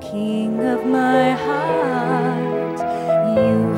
King of my heart. You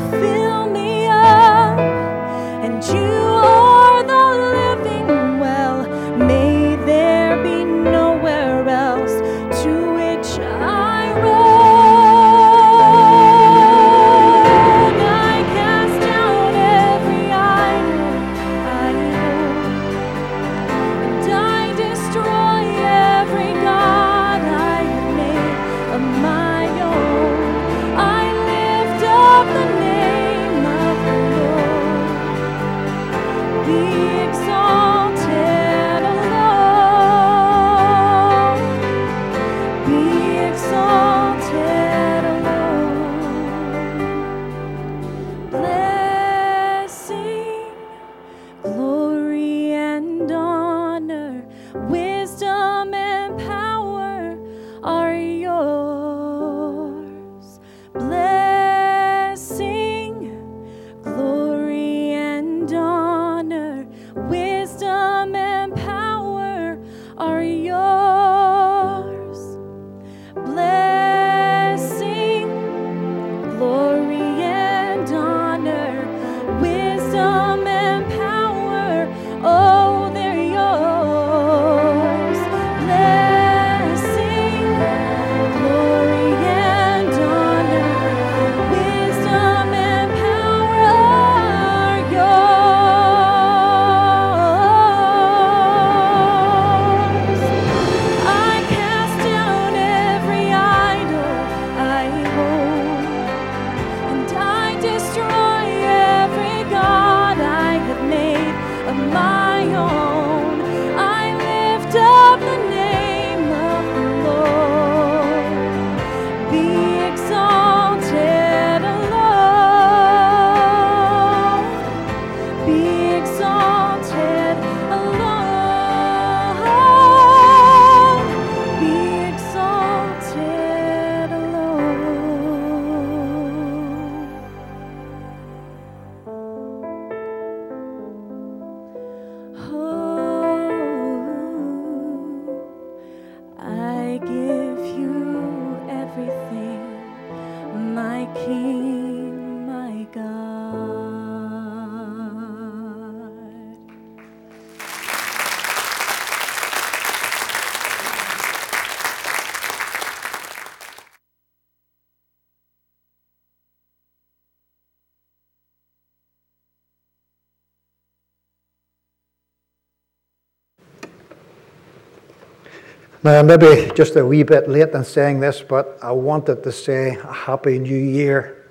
Now, maybe just a wee bit late in saying this, but I wanted to say a Happy New Year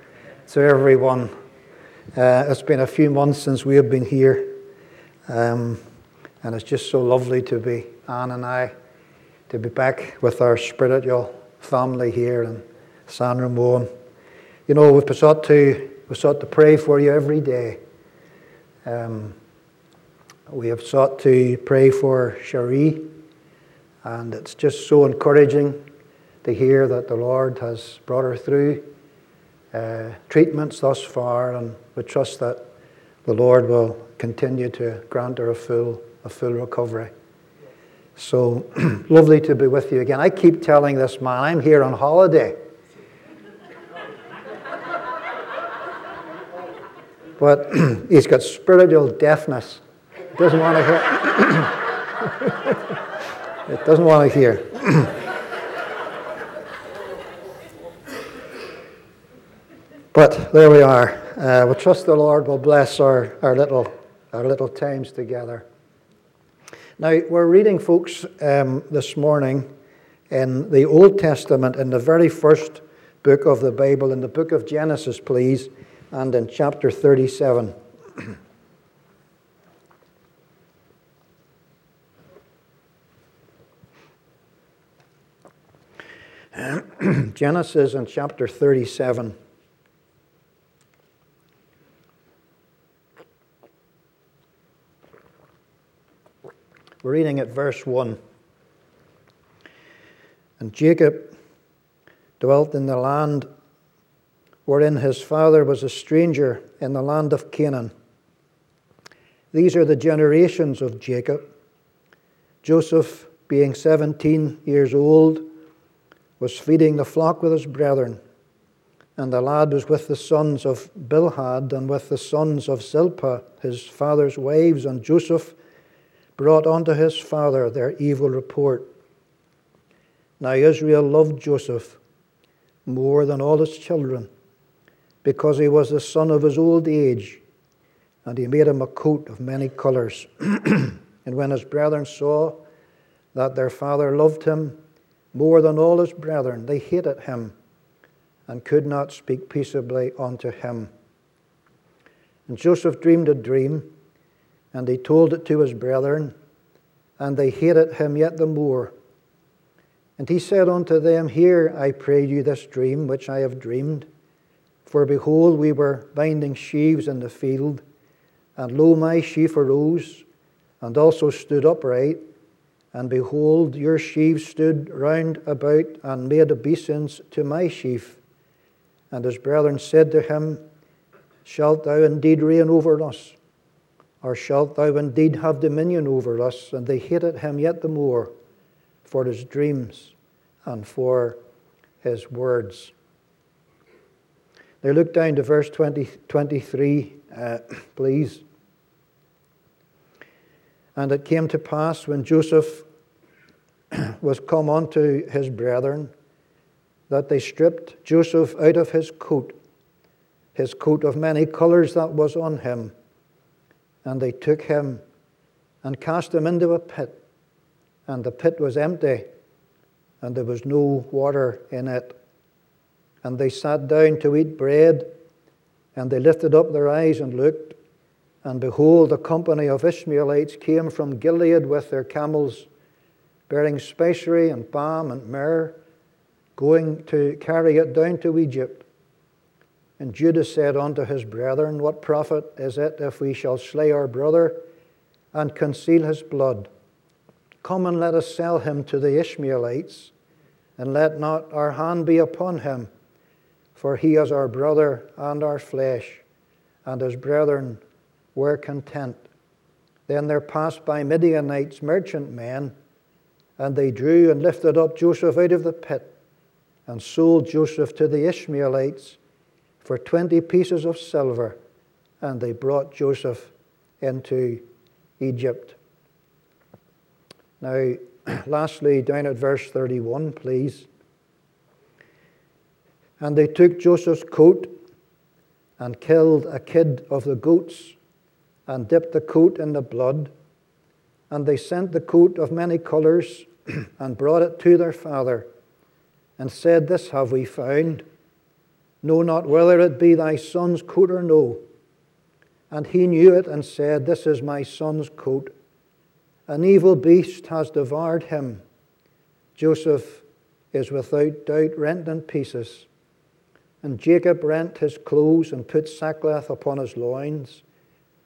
to everyone. Uh, it's been a few months since we have been here, um, and it's just so lovely to be, Anne and I, to be back with our spiritual family here in San Ramon. You know, we've sought to, we've sought to pray for you every day. Um, we have sought to pray for Cherie. And it's just so encouraging to hear that the Lord has brought her through uh, treatments thus far, and we trust that the Lord will continue to grant her a full, a full recovery. So lovely to be with you again. I keep telling this man, I'm here on holiday. But he's got spiritual deafness. Doesn't want to hear. it doesn't want to hear. but there we are. Uh, we trust the Lord will bless our, our, little, our little times together. Now, we're reading, folks, um, this morning in the Old Testament, in the very first book of the Bible, in the book of Genesis, please, and in chapter 37. Genesis in chapter 37. We're reading at verse 1. And Jacob dwelt in the land wherein his father was a stranger in the land of Canaan. These are the generations of Jacob. Joseph, being 17 years old, was feeding the flock with his brethren. And the lad was with the sons of Bilhah and with the sons of Zilpah, his father's wives, and Joseph brought unto his father their evil report. Now Israel loved Joseph more than all his children, because he was the son of his old age, and he made him a coat of many colours. and when his brethren saw that their father loved him more than all his brethren, they hated him and could not speak peaceably unto him. And Joseph dreamed a dream and he told it to his brethren, and they hated him yet the more. And he said unto them, Hear, I pray you, this dream which I have dreamed. For behold, we were binding sheaves in the field, and lo, my sheaf arose, and also stood upright. And behold, your sheaves stood round about and made obeisance to my sheaf. And his brethren said to him, Shalt thou indeed reign over us? Or shalt thou indeed have dominion over us? And they hated him yet the more for his dreams and for his words. Now look down to verse 20, 23, uh, please. And it came to pass when Joseph was come unto his brethren that they stripped Joseph out of his coat, his coat of many colours that was on him and they took him and cast him into a pit. And the pit was empty, and there was no water in it. And they sat down to eat bread, and they lifted up their eyes and looked. And behold, a company of Ishmaelites came from Gilead with their camels, bearing spicery and balm and myrrh, going to carry it down to Egypt. And Judah said unto his brethren, What profit is it if we shall slay our brother and conceal his blood? Come and let us sell him to the Ishmaelites, and let not our hand be upon him, for he is our brother and our flesh. And his brethren were content. Then there passed by Midianites merchantmen, and they drew and lifted up Joseph out of the pit, and sold Joseph to the Ishmaelites for 20 pieces of silver, and they brought Joseph into Egypt. Now, lastly, down at verse 31, please. And they took Joseph's coat and killed a kid of the goats and dipped the coat in the blood. And they sent the coat of many colours and brought it to their father and said, This have we found. Know not whether it be thy son's coat or no. And he knew it and said, This is my son's coat. An evil beast has devoured him. Joseph is without doubt rent in pieces. And Jacob rent his clothes and put sackcloth upon his loins,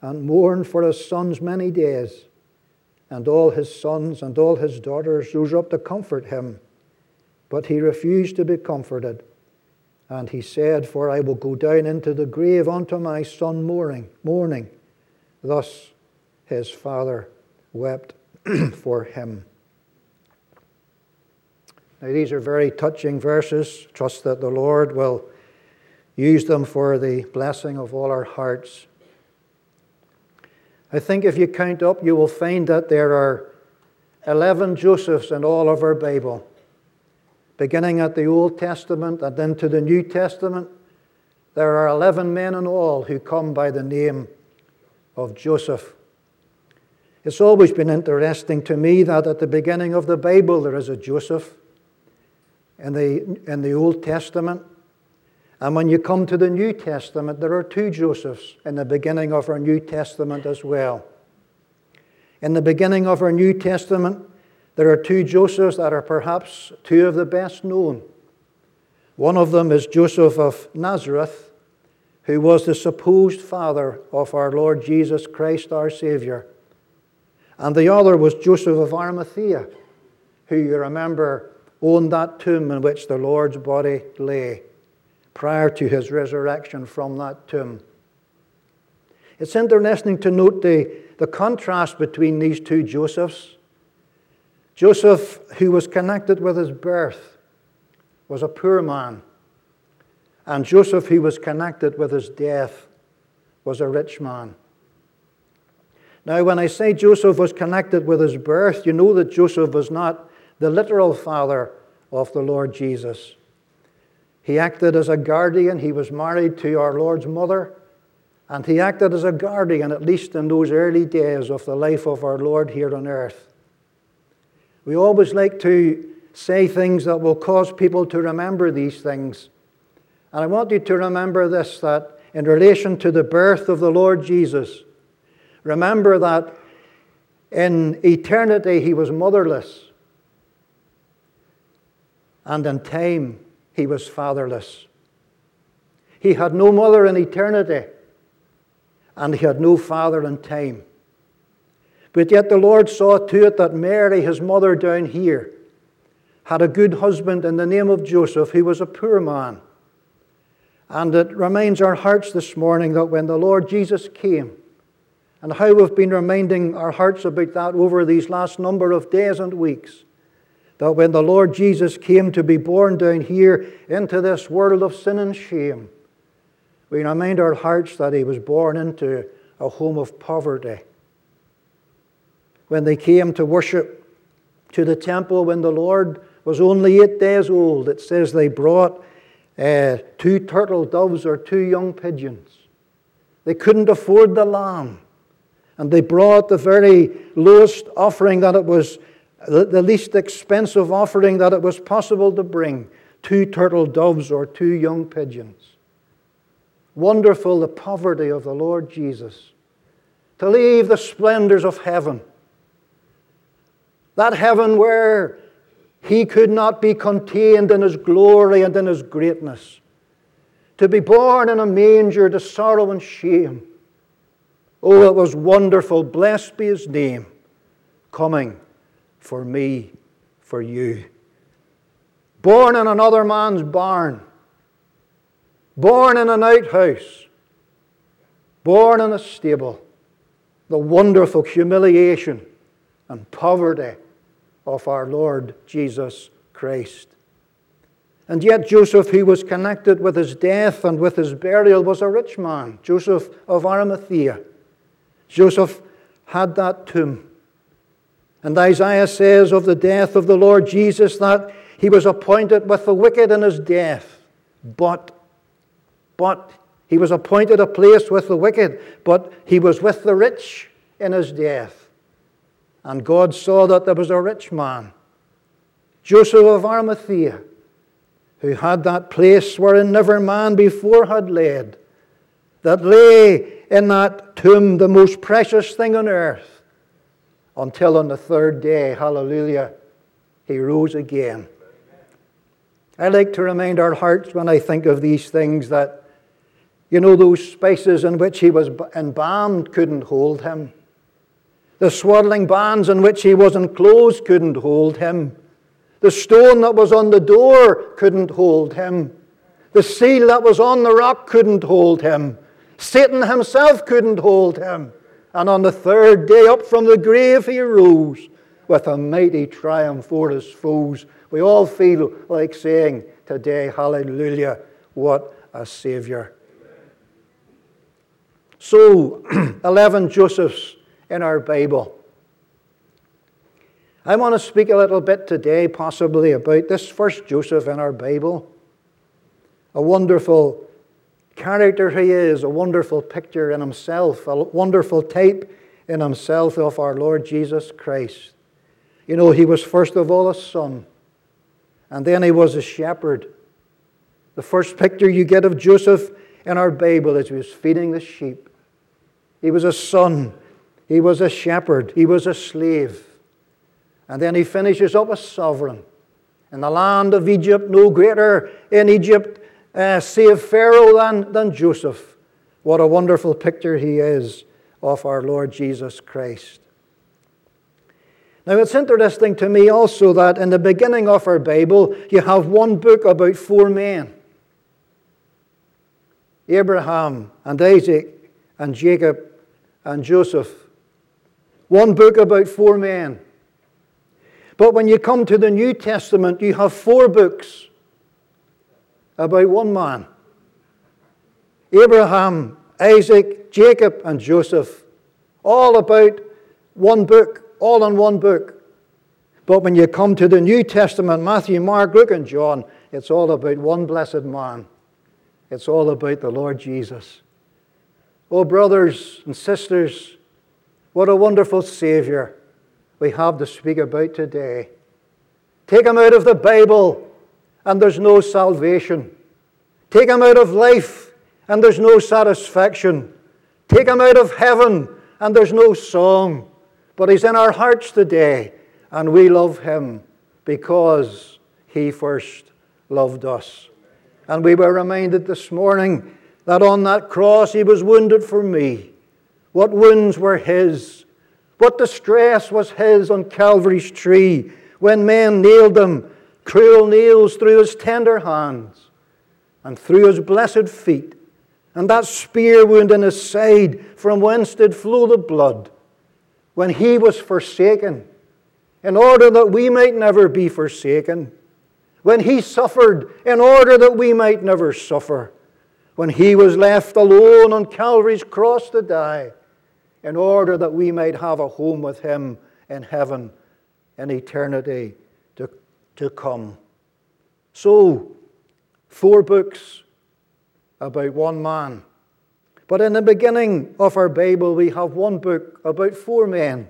and mourned for his sons many days. And all his sons and all his daughters rose up to comfort him, but he refused to be comforted. And he said, For I will go down into the grave unto my son mourning, mourning. Thus his father wept for him. Now, these are very touching verses. Trust that the Lord will use them for the blessing of all our hearts. I think if you count up, you will find that there are 11 Josephs in all of our Bible. Beginning at the Old Testament and then to the New Testament, there are 11 men in all who come by the name of Joseph. It's always been interesting to me that at the beginning of the Bible there is a Joseph in the, in the Old Testament. And when you come to the New Testament, there are two Josephs in the beginning of our New Testament as well. In the beginning of our New Testament, there are two Josephs that are perhaps two of the best known. One of them is Joseph of Nazareth, who was the supposed father of our Lord Jesus Christ, our Savior. And the other was Joseph of Arimathea, who you remember owned that tomb in which the Lord's body lay prior to his resurrection from that tomb. It's interesting to note the, the contrast between these two Josephs. Joseph, who was connected with his birth, was a poor man. And Joseph, who was connected with his death, was a rich man. Now, when I say Joseph was connected with his birth, you know that Joseph was not the literal father of the Lord Jesus. He acted as a guardian. He was married to our Lord's mother. And he acted as a guardian, at least in those early days of the life of our Lord here on earth. We always like to say things that will cause people to remember these things. And I want you to remember this that in relation to the birth of the Lord Jesus, remember that in eternity he was motherless, and in time he was fatherless. He had no mother in eternity and he had no father in time. But yet the Lord saw to it that Mary, his mother down here, had a good husband in the name of Joseph, who was a poor man. And it reminds our hearts this morning that when the Lord Jesus came, and how we've been reminding our hearts about that over these last number of days and weeks, that when the Lord Jesus came to be born down here into this world of sin and shame, we remind our hearts that he was born into a home of poverty. When they came to worship to the temple when the Lord was only eight days old, it says they brought uh, two turtle doves or two young pigeons. They couldn't afford the lamb. And they brought the very lowest offering that it was, the least expensive offering that it was possible to bring two turtle doves or two young pigeons. Wonderful the poverty of the Lord Jesus. To leave the splendors of heaven. That heaven where he could not be contained in his glory and in his greatness. To be born in a manger to sorrow and shame. Oh, it was wonderful. Blessed be his name. Coming for me, for you. Born in another man's barn born in an outhouse, born in a stable, the wonderful humiliation and poverty of our Lord Jesus Christ. And yet, Joseph, who was connected with his death and with his burial, was a rich man, Joseph of Arimathea. Joseph had that tomb. And Isaiah says of the death of the Lord Jesus that he was appointed with the wicked in his death, but but he was appointed a place with the wicked, but he was with the rich in his death. And God saw that there was a rich man, Joseph of Arimathea, who had that place wherein never man before had laid, that lay in that tomb the most precious thing on earth, until on the third day, hallelujah, he rose again. I like to remind our hearts when I think of these things that you know, those spices in which he was embalmed couldn't hold him. The swaddling bands in which he was enclosed couldn't hold him. The stone that was on the door couldn't hold him. The seal that was on the rock couldn't hold him. Satan himself couldn't hold him. And on the third day, up from the grave, he rose with a mighty triumph over his foes. We all feel like saying today, Hallelujah, what a Savior. So, 11 Josephs in our Bible. I want to speak a little bit today, possibly, about this first Joseph in our Bible. A wonderful character he is, a wonderful picture in himself, a wonderful type in himself of our Lord Jesus Christ. You know, he was first of all a son, and then he was a shepherd. The first picture you get of Joseph in our Bible is he was feeding the sheep. He was a son, he was a shepherd, he was a slave. And then he finishes up as sovereign. In the land of Egypt, no greater in Egypt uh, save Pharaoh than, than Joseph. What a wonderful picture he is of our Lord Jesus Christ. Now, it's interesting to me also that in the beginning of our Bible, you have one book about four men Abraham and Isaac and Jacob and Joseph. One book about four men. But when you come to the New Testament, you have four books about one man Abraham, Isaac, Jacob, and Joseph. All about one book, all in one book. But when you come to the New Testament, Matthew, Mark, Luke, and John, it's all about one blessed man. It's all about the Lord Jesus. Oh, brothers and sisters, what a wonderful Savior we have to speak about today. Take him out of the Bible, and there's no salvation. Take him out of life, and there's no satisfaction. Take him out of heaven, and there's no song. But he's in our hearts today, and we love him because he first loved us. And we were reminded this morning that on that cross he was wounded for me. What wounds were his? What distress was his on Calvary's tree when men nailed him, cruel nails through his tender hands and through his blessed feet, and that spear wound in his side from whence did flow the blood, when he was forsaken, in order that we might never be forsaken, when he suffered in order that we might never suffer, when he was left alone on Calvary's cross to die in order that we might have a home with Him in heaven in eternity to come. So, four books about one man. But in the beginning of our Bible, we have one book about four men.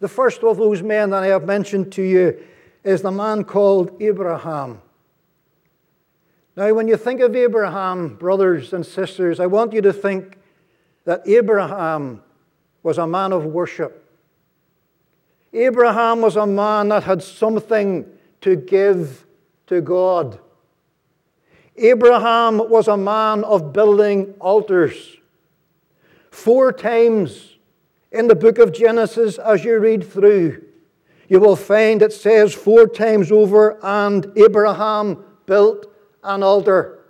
The first of those men that I have mentioned to you is the man called Abraham. Now, when you think of Abraham, brothers and sisters, I want you to think that Abraham was a man of worship. Abraham was a man that had something to give to God. Abraham was a man of building altars. Four times in the book of Genesis, as you read through, you will find it says four times over, and Abraham built an altar.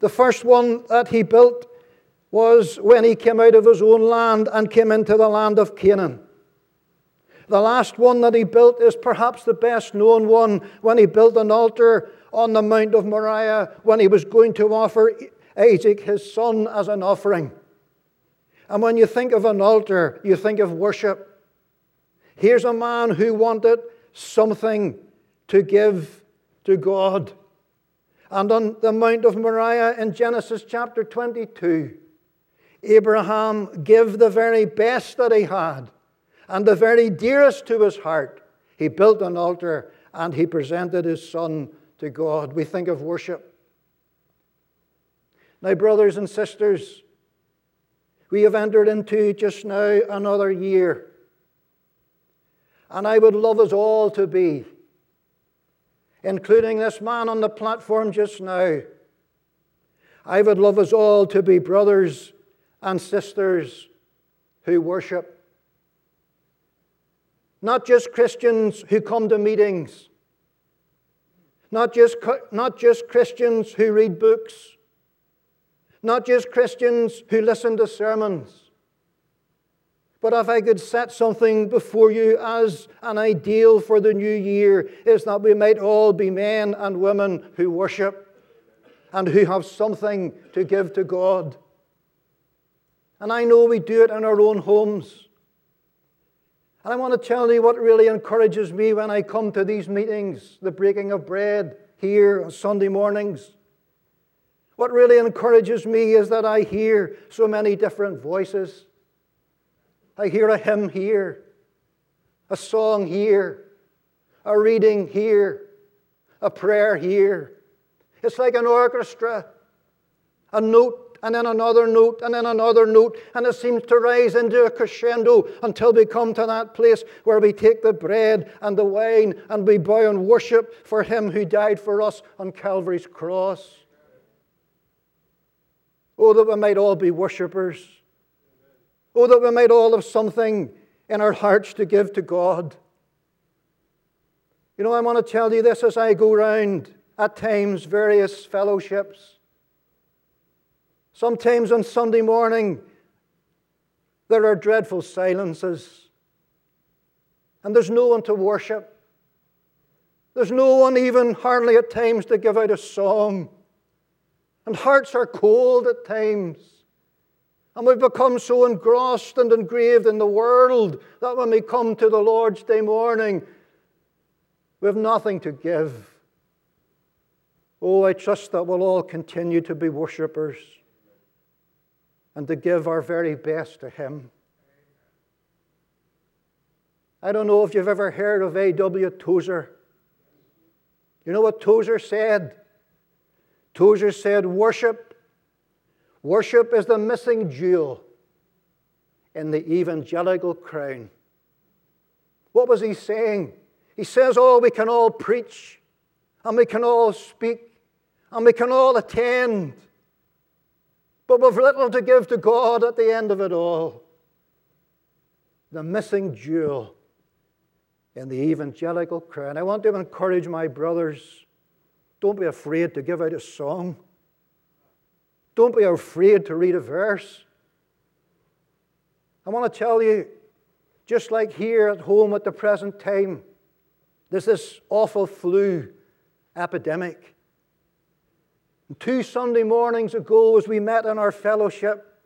The first one that he built was when he came out of his own land and came into the land of Canaan. The last one that he built is perhaps the best known one when he built an altar on the Mount of Moriah when he was going to offer Isaac, his son, as an offering. And when you think of an altar, you think of worship. Here's a man who wanted something to give to God. And on the Mount of Moriah in Genesis chapter 22, Abraham gave the very best that he had and the very dearest to his heart. He built an altar and he presented his son to God. We think of worship. Now, brothers and sisters, we have entered into just now another year. And I would love us all to be, including this man on the platform just now, I would love us all to be brothers and sisters who worship. Not just Christians who come to meetings, not just, not just Christians who read books, not just Christians who listen to sermons. But if I could set something before you as an ideal for the new year, is that we might all be men and women who worship and who have something to give to God. And I know we do it in our own homes. And I want to tell you what really encourages me when I come to these meetings, the breaking of bread here on Sunday mornings. What really encourages me is that I hear so many different voices. I hear a hymn here, a song here, a reading here, a prayer here. It's like an orchestra, a note and then another note, and then another note, and it seems to rise into a crescendo until we come to that place where we take the bread and the wine and we bow and worship for Him who died for us on Calvary's cross. Oh, that we might all be worshippers. Oh, that we might all have something in our hearts to give to God. You know, I want to tell you this as I go round at times various fellowships. Sometimes on Sunday morning, there are dreadful silences, and there's no one to worship. There's no one, even hardly at times, to give out a song. And hearts are cold at times. And we've become so engrossed and engraved in the world that when we come to the Lord's Day morning, we have nothing to give. Oh, I trust that we'll all continue to be worshippers and to give our very best to Him. I don't know if you've ever heard of A.W. Tozer. You know what Tozer said? Tozer said, Worship, worship is the missing jewel in the evangelical crown. What was he saying? He says, Oh, we can all preach, and we can all speak, and we can all attend but we've little to give to God at the end of it all. The missing jewel in the evangelical crown. I want to encourage my brothers don't be afraid to give out a song, don't be afraid to read a verse. I want to tell you, just like here at home at the present time, there's this awful flu epidemic. Two Sunday mornings ago, as we met in our fellowship,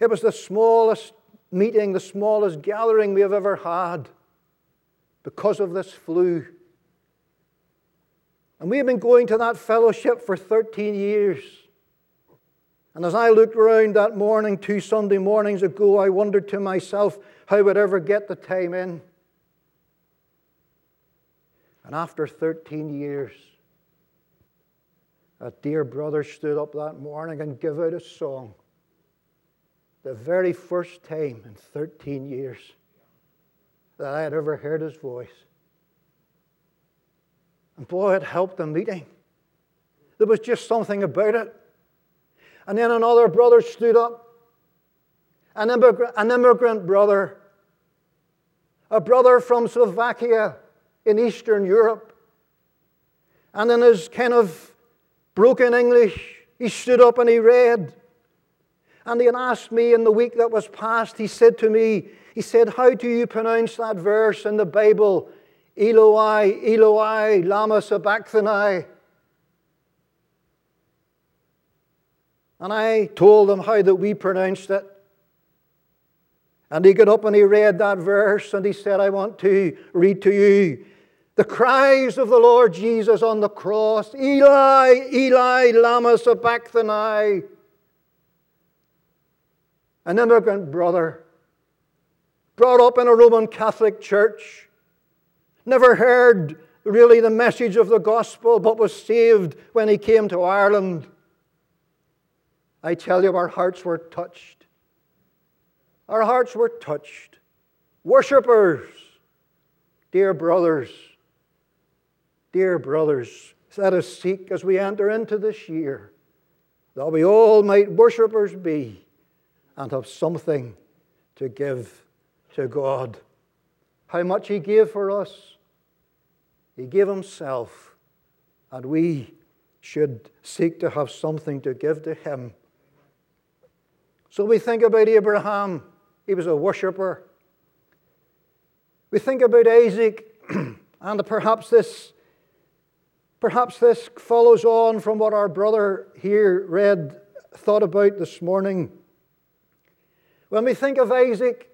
it was the smallest meeting, the smallest gathering we have ever had because of this flu. And we have been going to that fellowship for 13 years. And as I looked around that morning, two Sunday mornings ago, I wondered to myself how I would ever get the time in. And after 13 years, a dear brother stood up that morning and gave out a song. The very first time in 13 years that I had ever heard his voice. And boy, it helped the meeting. There was just something about it. And then another brother stood up, an immigrant, an immigrant brother, a brother from Slovakia in Eastern Europe. And in his kind of broken English, he stood up and he read. And he asked me in the week that was past, he said to me, he said, How do you pronounce that verse in the Bible? Eloi, Eloi, lama sabachthani. And I told him how that we pronounced it. And he got up and he read that verse and he said, I want to read to you the cries of the Lord Jesus on the cross Eli, Eli, Lama Sabachthani. An immigrant brother, brought up in a Roman Catholic church, never heard really the message of the gospel, but was saved when he came to Ireland. I tell you, our hearts were touched. Our hearts were touched. Worshippers, dear brothers, Dear brothers, let us seek as we enter into this year that we all might worshippers be and have something to give to God. How much He gave for us? He gave Himself, and we should seek to have something to give to Him. So we think about Abraham, he was a worshipper. We think about Isaac, and perhaps this Perhaps this follows on from what our brother here read, thought about this morning. When we think of Isaac,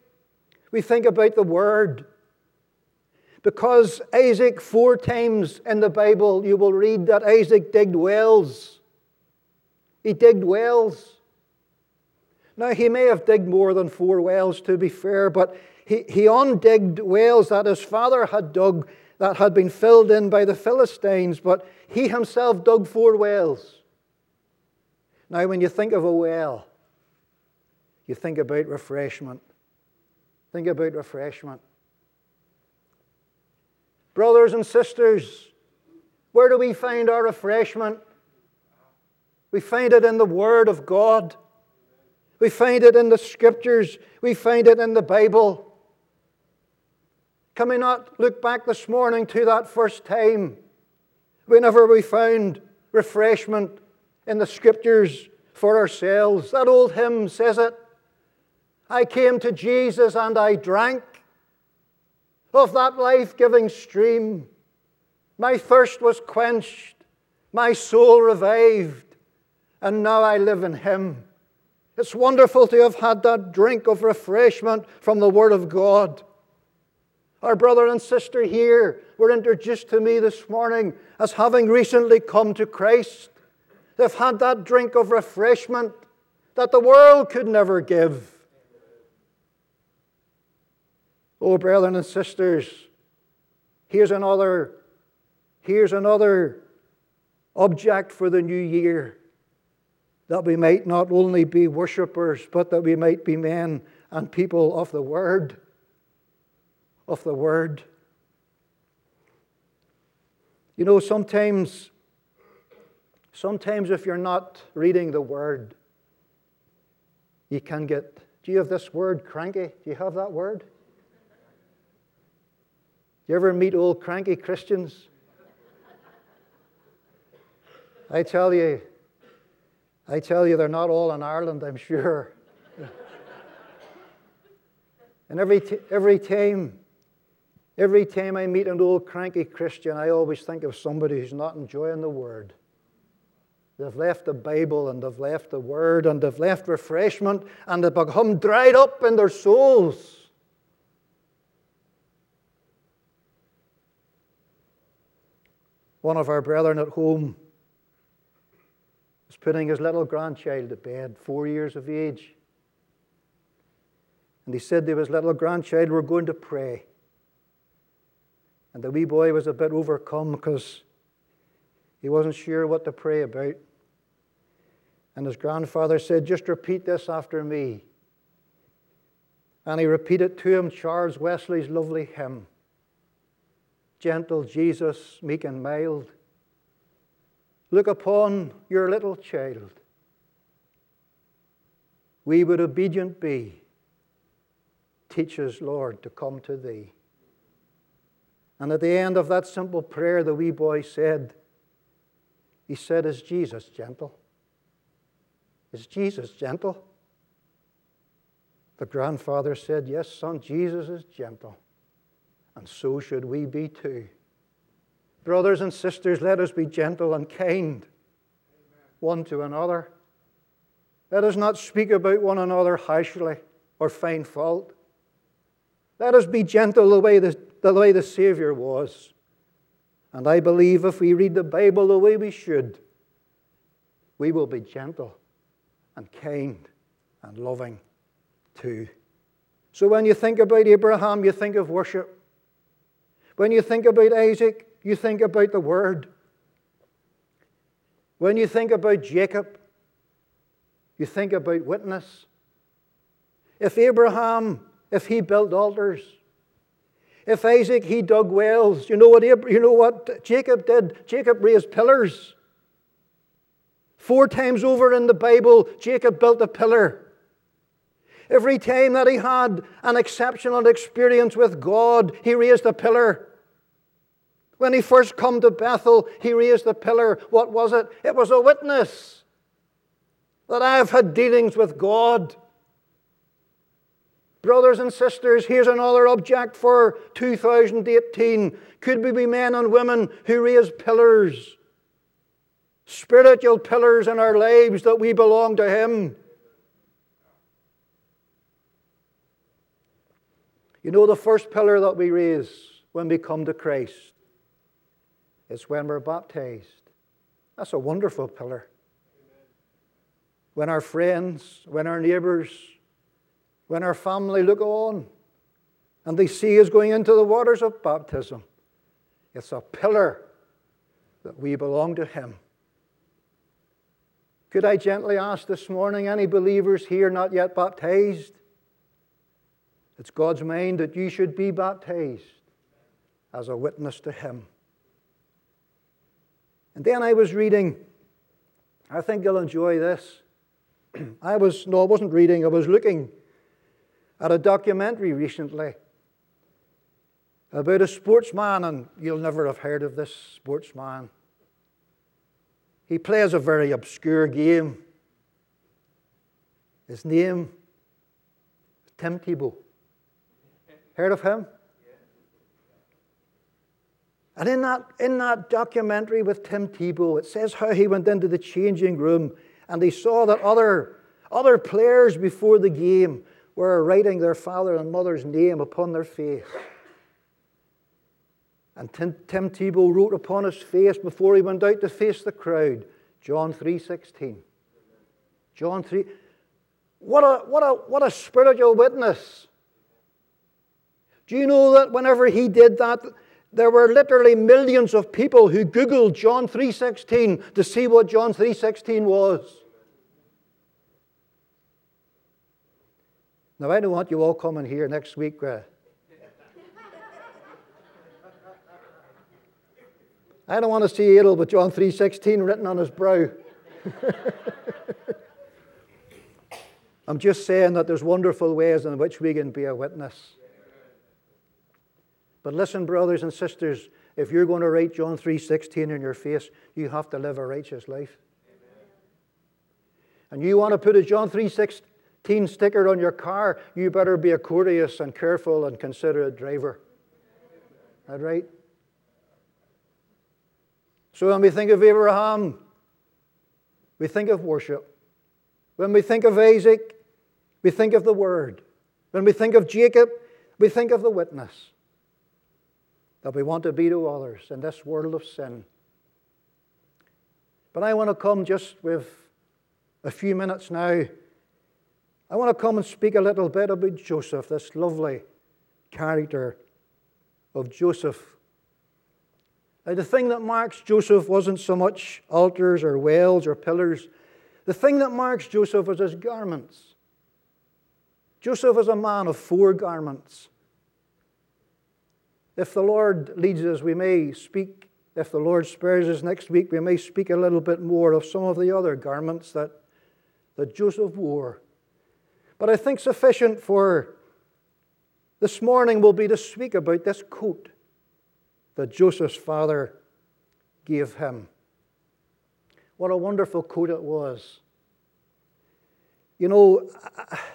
We think about the Word. Because Isaac, four times in the Bible, you will read that Isaac digged wells. He digged wells. Now, he may have digged more than four wells, to be fair, but he, he undigged wells that his father had dug that had been filled in by the Philistines, but he himself dug four wells. Now, when you think of a well, you think about refreshment. Think about refreshment. Brothers and sisters, where do we find our refreshment? We find it in the Word of God. We find it in the Scriptures. We find it in the Bible. Can we not look back this morning to that first time whenever we found refreshment in the Scriptures for ourselves? That old hymn says it. I came to Jesus and I drank of that life giving stream. My thirst was quenched, my soul revived, and now I live in Him. It's wonderful to have had that drink of refreshment from the Word of God. Our brother and sister here were introduced to me this morning as having recently come to Christ. They've had that drink of refreshment that the world could never give. Oh, brethren and sisters, here's another, here's another object for the new year that we might not only be worshippers, but that we might be men and people of the Word of the Word. You know, sometimes, sometimes if you're not reading the Word, you can get. Do you have this word, cranky? Do you have that word? Do you ever meet old cranky Christians? I tell you, I tell you, they're not all in Ireland, I'm sure. and every, t- every time Every time I meet an old cranky Christian, I always think of somebody who's not enjoying the Word. They've left the Bible and they've left the Word and they've left refreshment and they've become dried up in their souls. One of our brethren at home was putting his little grandchild to bed, four years of age. And he said to his little grandchild, We're going to pray. And the wee boy was a bit overcome because he wasn't sure what to pray about. And his grandfather said, Just repeat this after me. And he repeated to him Charles Wesley's lovely hymn Gentle Jesus, meek and mild, look upon your little child. We would obedient be. Teach us, Lord, to come to thee. And at the end of that simple prayer, the wee boy said, He said, Is Jesus gentle? Is Jesus gentle? The grandfather said, Yes, son, Jesus is gentle. And so should we be too. Brothers and sisters, let us be gentle and kind one to another. Let us not speak about one another harshly or find fault. Let us be gentle the way the the way the Savior was. And I believe if we read the Bible the way we should, we will be gentle and kind and loving too. So when you think about Abraham, you think of worship. When you think about Isaac, you think about the Word. When you think about Jacob, you think about witness. If Abraham, if he built altars, if Isaac, he dug wells, you know what, you know what Jacob did? Jacob raised pillars. Four times over in the Bible, Jacob built a pillar. Every time that he had an exceptional experience with God, he raised a pillar. When he first come to Bethel, he raised a pillar. What was it? It was a witness that I have had dealings with God. Brothers and sisters, here's another object for 2018. Could we be men and women who raise pillars? Spiritual pillars in our lives that we belong to Him. You know, the first pillar that we raise when we come to Christ is when we're baptized. That's a wonderful pillar. When our friends, when our neighbors, when our family look on and they see us going into the waters of baptism, it's a pillar that we belong to Him. Could I gently ask this morning any believers here not yet baptized? It's God's mind that you should be baptized as a witness to Him. And then I was reading, I think you'll enjoy this. I was, no, I wasn't reading, I was looking at a documentary recently about a sportsman, and you'll never have heard of this sportsman. He plays a very obscure game. His name is Tim Tebow. Heard of him? And in that, in that documentary with Tim Tebow, it says how he went into the changing room and he saw that other, other players before the game were writing their father and mother's name upon their face. And Tim, Tim Tebow wrote upon his face before he went out to face the crowd, John 3.16. John 3. What a, what, a, what a spiritual witness. Do you know that whenever he did that, there were literally millions of people who Googled John 3.16 to see what John 3.16 was. Now, I don't want you all coming here next week. Uh, I don't want to see Adel with John 3.16 written on his brow. I'm just saying that there's wonderful ways in which we can be a witness. But listen, brothers and sisters, if you're going to write John 3:16 in your face, you have to live a righteous life. And you want to put a John 3:16 sticker on your car, you better be a courteous and careful and considerate driver. That right? So when we think of Abraham, we think of worship. When we think of Isaac, we think of the word. When we think of Jacob, we think of the witness that we want to be to others in this world of sin. But I want to come just with a few minutes now. I want to come and speak a little bit about Joseph, this lovely character of Joseph. Now, the thing that marks Joseph wasn't so much altars or wells or pillars. The thing that marks Joseph was his garments. Joseph was a man of four garments. If the Lord leads us, we may speak, if the Lord spares us next week, we may speak a little bit more of some of the other garments that, that Joseph wore. But I think sufficient for this morning will be to speak about this coat that Joseph's father gave him. What a wonderful coat it was. You know,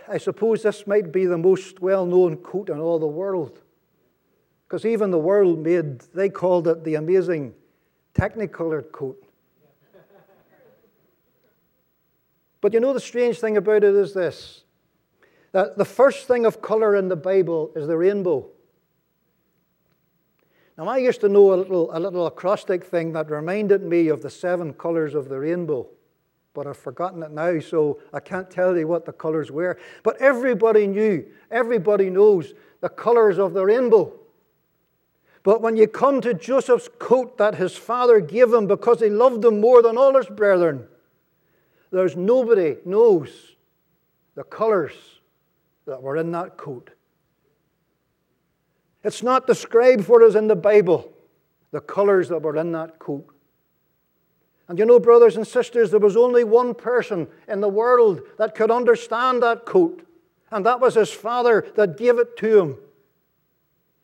I suppose this might be the most well known coat in all the world. Because even the world made, they called it the amazing technicolored coat. But you know, the strange thing about it is this that the first thing of color in the Bible is the rainbow. Now, I used to know a little, a little acrostic thing that reminded me of the seven colors of the rainbow, but I've forgotten it now, so I can't tell you what the colors were. But everybody knew, everybody knows the colors of the rainbow. But when you come to Joseph's coat that his father gave him because he loved him more than all his brethren, there's nobody knows the colors that were in that coat. It's not described for us in the Bible, the colors that were in that coat. And you know, brothers and sisters, there was only one person in the world that could understand that coat, and that was his father that gave it to him.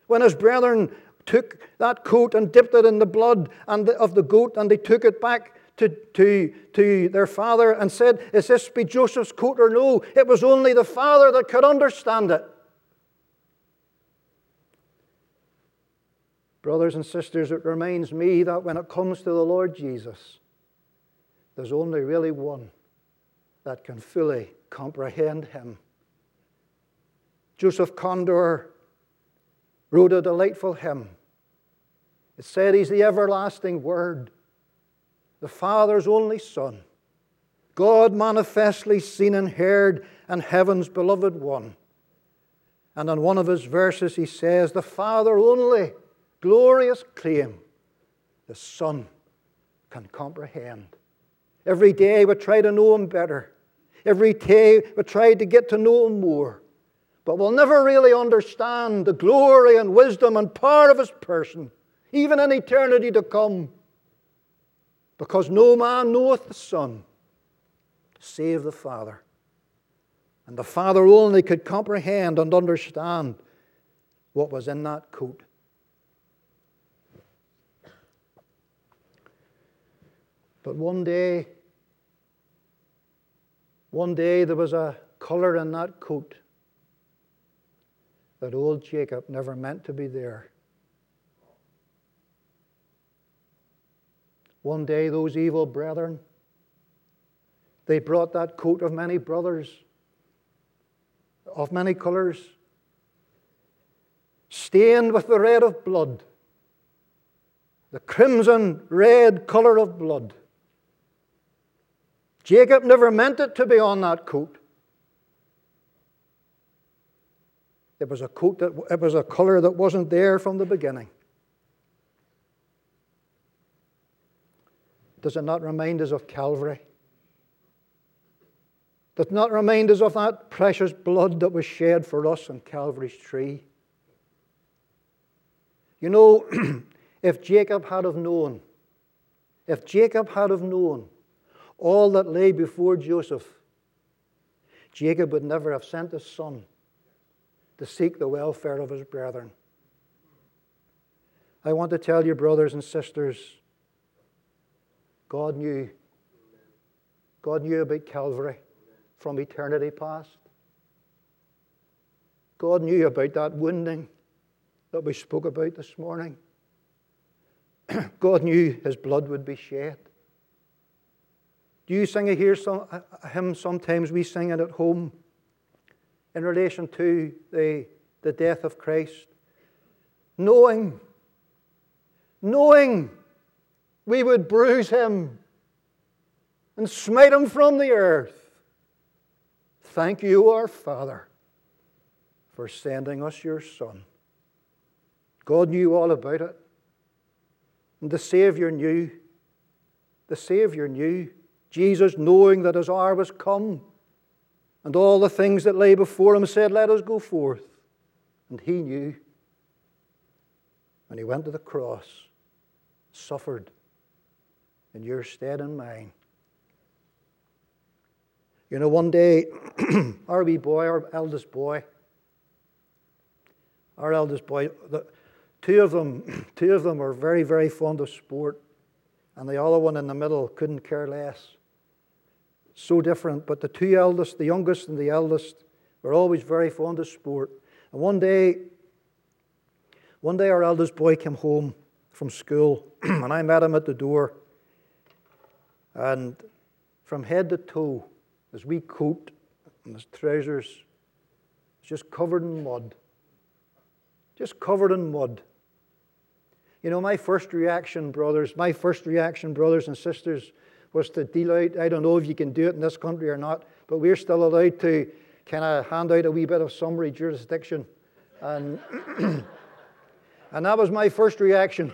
When his brethren took that coat and dipped it in the blood of the goat, and they took it back to, to, to their father and said, Is this be Joseph's coat or no? It was only the father that could understand it. Brothers and sisters, it reminds me that when it comes to the Lord Jesus, there's only really one that can fully comprehend him. Josiah Conder wrote a delightful hymn. It said he's the everlasting Word, the Father's only Son, God manifestly seen and heard, and heaven's beloved one. And in one of his verses, he says, The Father only, glorious claim, the Son can comprehend. Every day we try to know him better. Every day we try to get to know him more. But we'll never really understand the glory and wisdom and power of his person, even in eternity to come. Because no man knoweth the Son save the Father. And the Father only could comprehend and understand what was in that coat. But one day, one day there was a colour in that coat that old Jacob never meant to be there. One day, those evil brethren, they brought that coat of many brothers, of many colours, stained with the red of blood, the crimson red colour of blood. Jacob never meant it to be on that coat. It was a coat that it was a color that wasn't there from the beginning. Does it not remind us of Calvary? Does it not remind us of that precious blood that was shed for us on Calvary's tree? You know, if Jacob had have known, if Jacob had have known all that lay before Joseph, Jacob would never have sent his son to seek the welfare of his brethren. I want to tell you, brothers and sisters, God knew. God knew about Calvary from eternity past. God knew about that wounding that we spoke about this morning. God knew his blood would be shed. Do you sing a, here some, a hymn sometimes? We sing it at home in relation to the, the death of Christ. Knowing, knowing we would bruise him and smite him from the earth. Thank you, our Father, for sending us your Son. God knew all about it. And the Savior knew. The Savior knew. Jesus, knowing that his hour was come and all the things that lay before him, said, Let us go forth. And he knew. And he went to the cross, suffered in your stead and mine. You know, one day, our wee boy, our eldest boy, our eldest boy, the, two of them, two of them were very, very fond of sport, and the other one in the middle couldn't care less so different. But the two eldest, the youngest and the eldest, were always very fond of sport. And one day, one day our eldest boy came home from school, and I met him at the door. And from head to toe, his wee coat and his trousers was just covered in mud. Just covered in mud. You know, my first reaction, brothers, my first reaction, brothers and sisters, was to deal out. I don't know if you can do it in this country or not, but we're still allowed to kind of hand out a wee bit of summary jurisdiction. And, and that was my first reaction.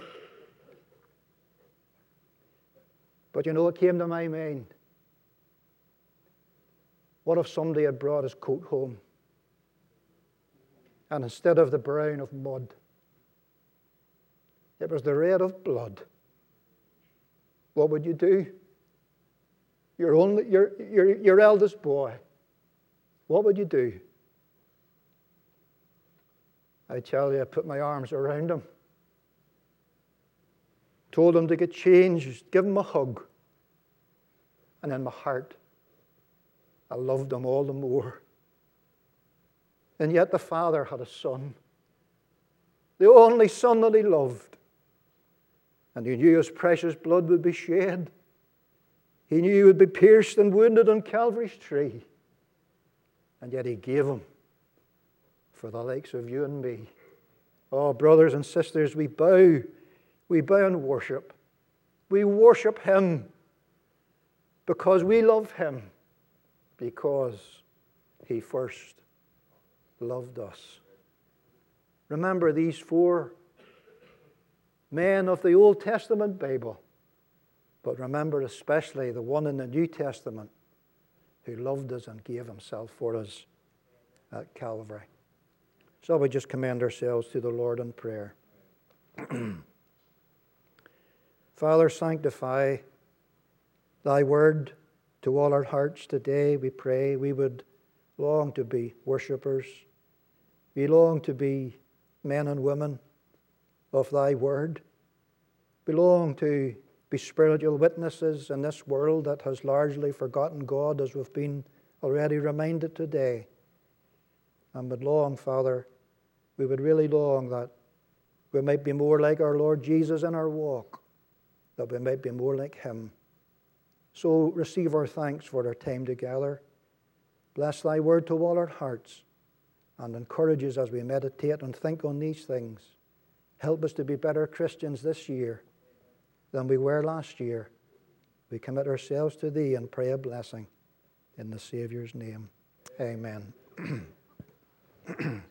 But you know what came to my mind? What if somebody had brought his coat home? And instead of the brown of mud, it was the red of blood. What would you do? your, only, your, your, your eldest boy, what would you do? I tell you, I put my arms around him, told him to get changed, give him a hug. And in my heart, I loved him all the more. And yet the father had a son, the only son that he loved. And he knew his precious blood would be shed. He knew he would be pierced and wounded on Calvary's tree. And yet he gave him for the likes of you and me. Oh, brothers and sisters, we bow. We bow in worship. We worship Him because we love Him, because He first loved us. Remember these four men of the Old Testament Bible, but remember especially the one in the New Testament who loved us and gave Himself for us at Calvary. So we just commend ourselves to the Lord in prayer. Father, sanctify thy word to all our hearts today. We pray we would long to be worshippers. We long to be men and women of thy word. We long to be spiritual witnesses in this world that has largely forgotten God, as we've been already reminded today. And would long, Father, we would really long that we might be more like our Lord Jesus in our walk, that we might be more like Him. So receive our thanks for our time together. Bless Thy word to all our hearts and encourage us as we meditate and think on these things. Help us to be better Christians this year than we were last year. We commit ourselves to Thee and pray a blessing in the Saviour's name. Amen.